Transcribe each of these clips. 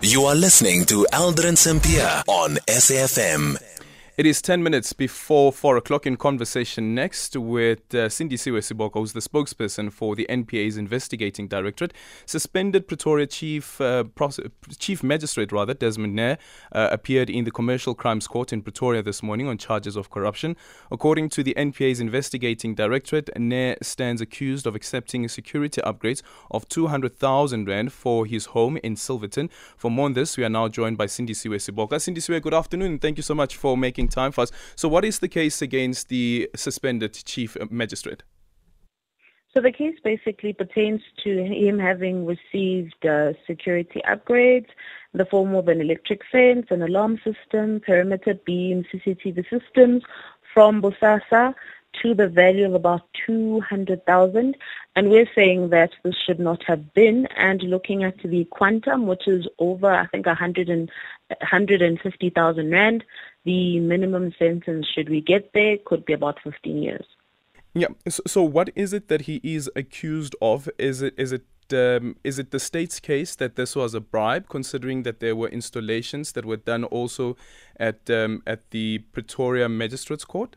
You are listening to Aldrin Sampear on SAFM. It is 10 minutes before 4 o'clock in conversation next with uh, Sindisiwe Seboka, who's the spokesperson for the NPA's investigating directorate. Suspended Pretoria Chief uh, Chief Magistrate, rather, Desmond Nair, uh, appeared in the Commercial Crimes Court in Pretoria this morning on charges of corruption. According to the NPA's investigating directorate, Nair stands accused of accepting security upgrades of 200,000 Rand for his home in Silverton. For more on this, we are now joined by Sindisiwe Seboka. Cindy Siwe, good afternoon, thank you so much for making time for us. So, what is the case against the suspended chief magistrate? So the case basically pertains to him having received uh, security upgrades in the form of an electric fence, an alarm system, perimeter beam, CCTV systems from Bosasa to the value of about 200,000 and we're saying that this should not have been and looking at the quantum which is over I think 100 and, 150,000 rand the minimum sentence should we get there could be about 15 years yeah so, so what is it that he is accused of is it is it um, is it the state's case that this was a bribe, considering that there were installations that were done also at um, at the Pretoria Magistrates Court?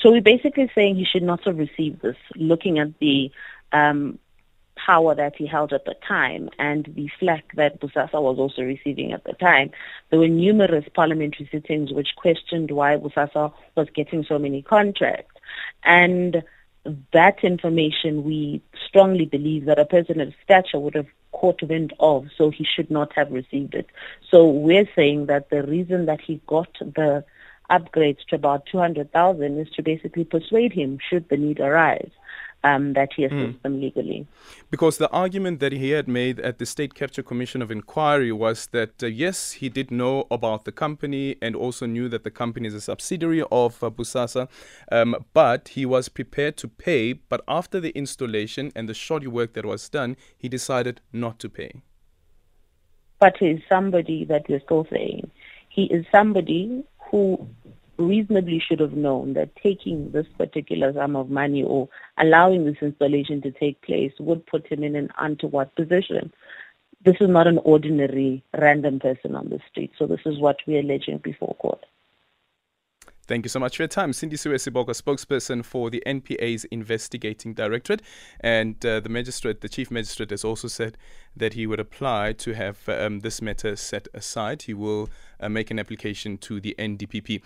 So we're basically saying he should not have received this, looking at the um, power that he held at the time and the flack that Bosasa was also receiving at the time. There were numerous parliamentary sittings which questioned why Bosasa was getting so many contracts. And that information we strongly believe that a person of stature would have caught wind of, so he should not have received it. So we're saying that the reason that he got the upgrades to about 200,000 is to basically persuade him, should the need arise, um, that he assists mm. them legally. Because the argument that he had made at the State Capture Commission of Inquiry was that, uh, yes, he did know about the company and also knew that the company is a subsidiary of uh, Bosasa, um, but he was prepared to pay. But after the installation and the shoddy work that was done, he decided not to pay. But he is somebody that we're still saying. He is somebody who reasonably should have known that taking this particular sum of money or allowing this installation to take place would put him in an untoward position. This is not an ordinary random person on the street. So this is what we're alleging before court. Thank you so much for your time. Cindy Seboka, spokesperson for the NPA's investigating directorate. And uh, the magistrate, the chief magistrate, has also said that he would apply to have um, this matter set aside. He will uh, make an application to the NDPP.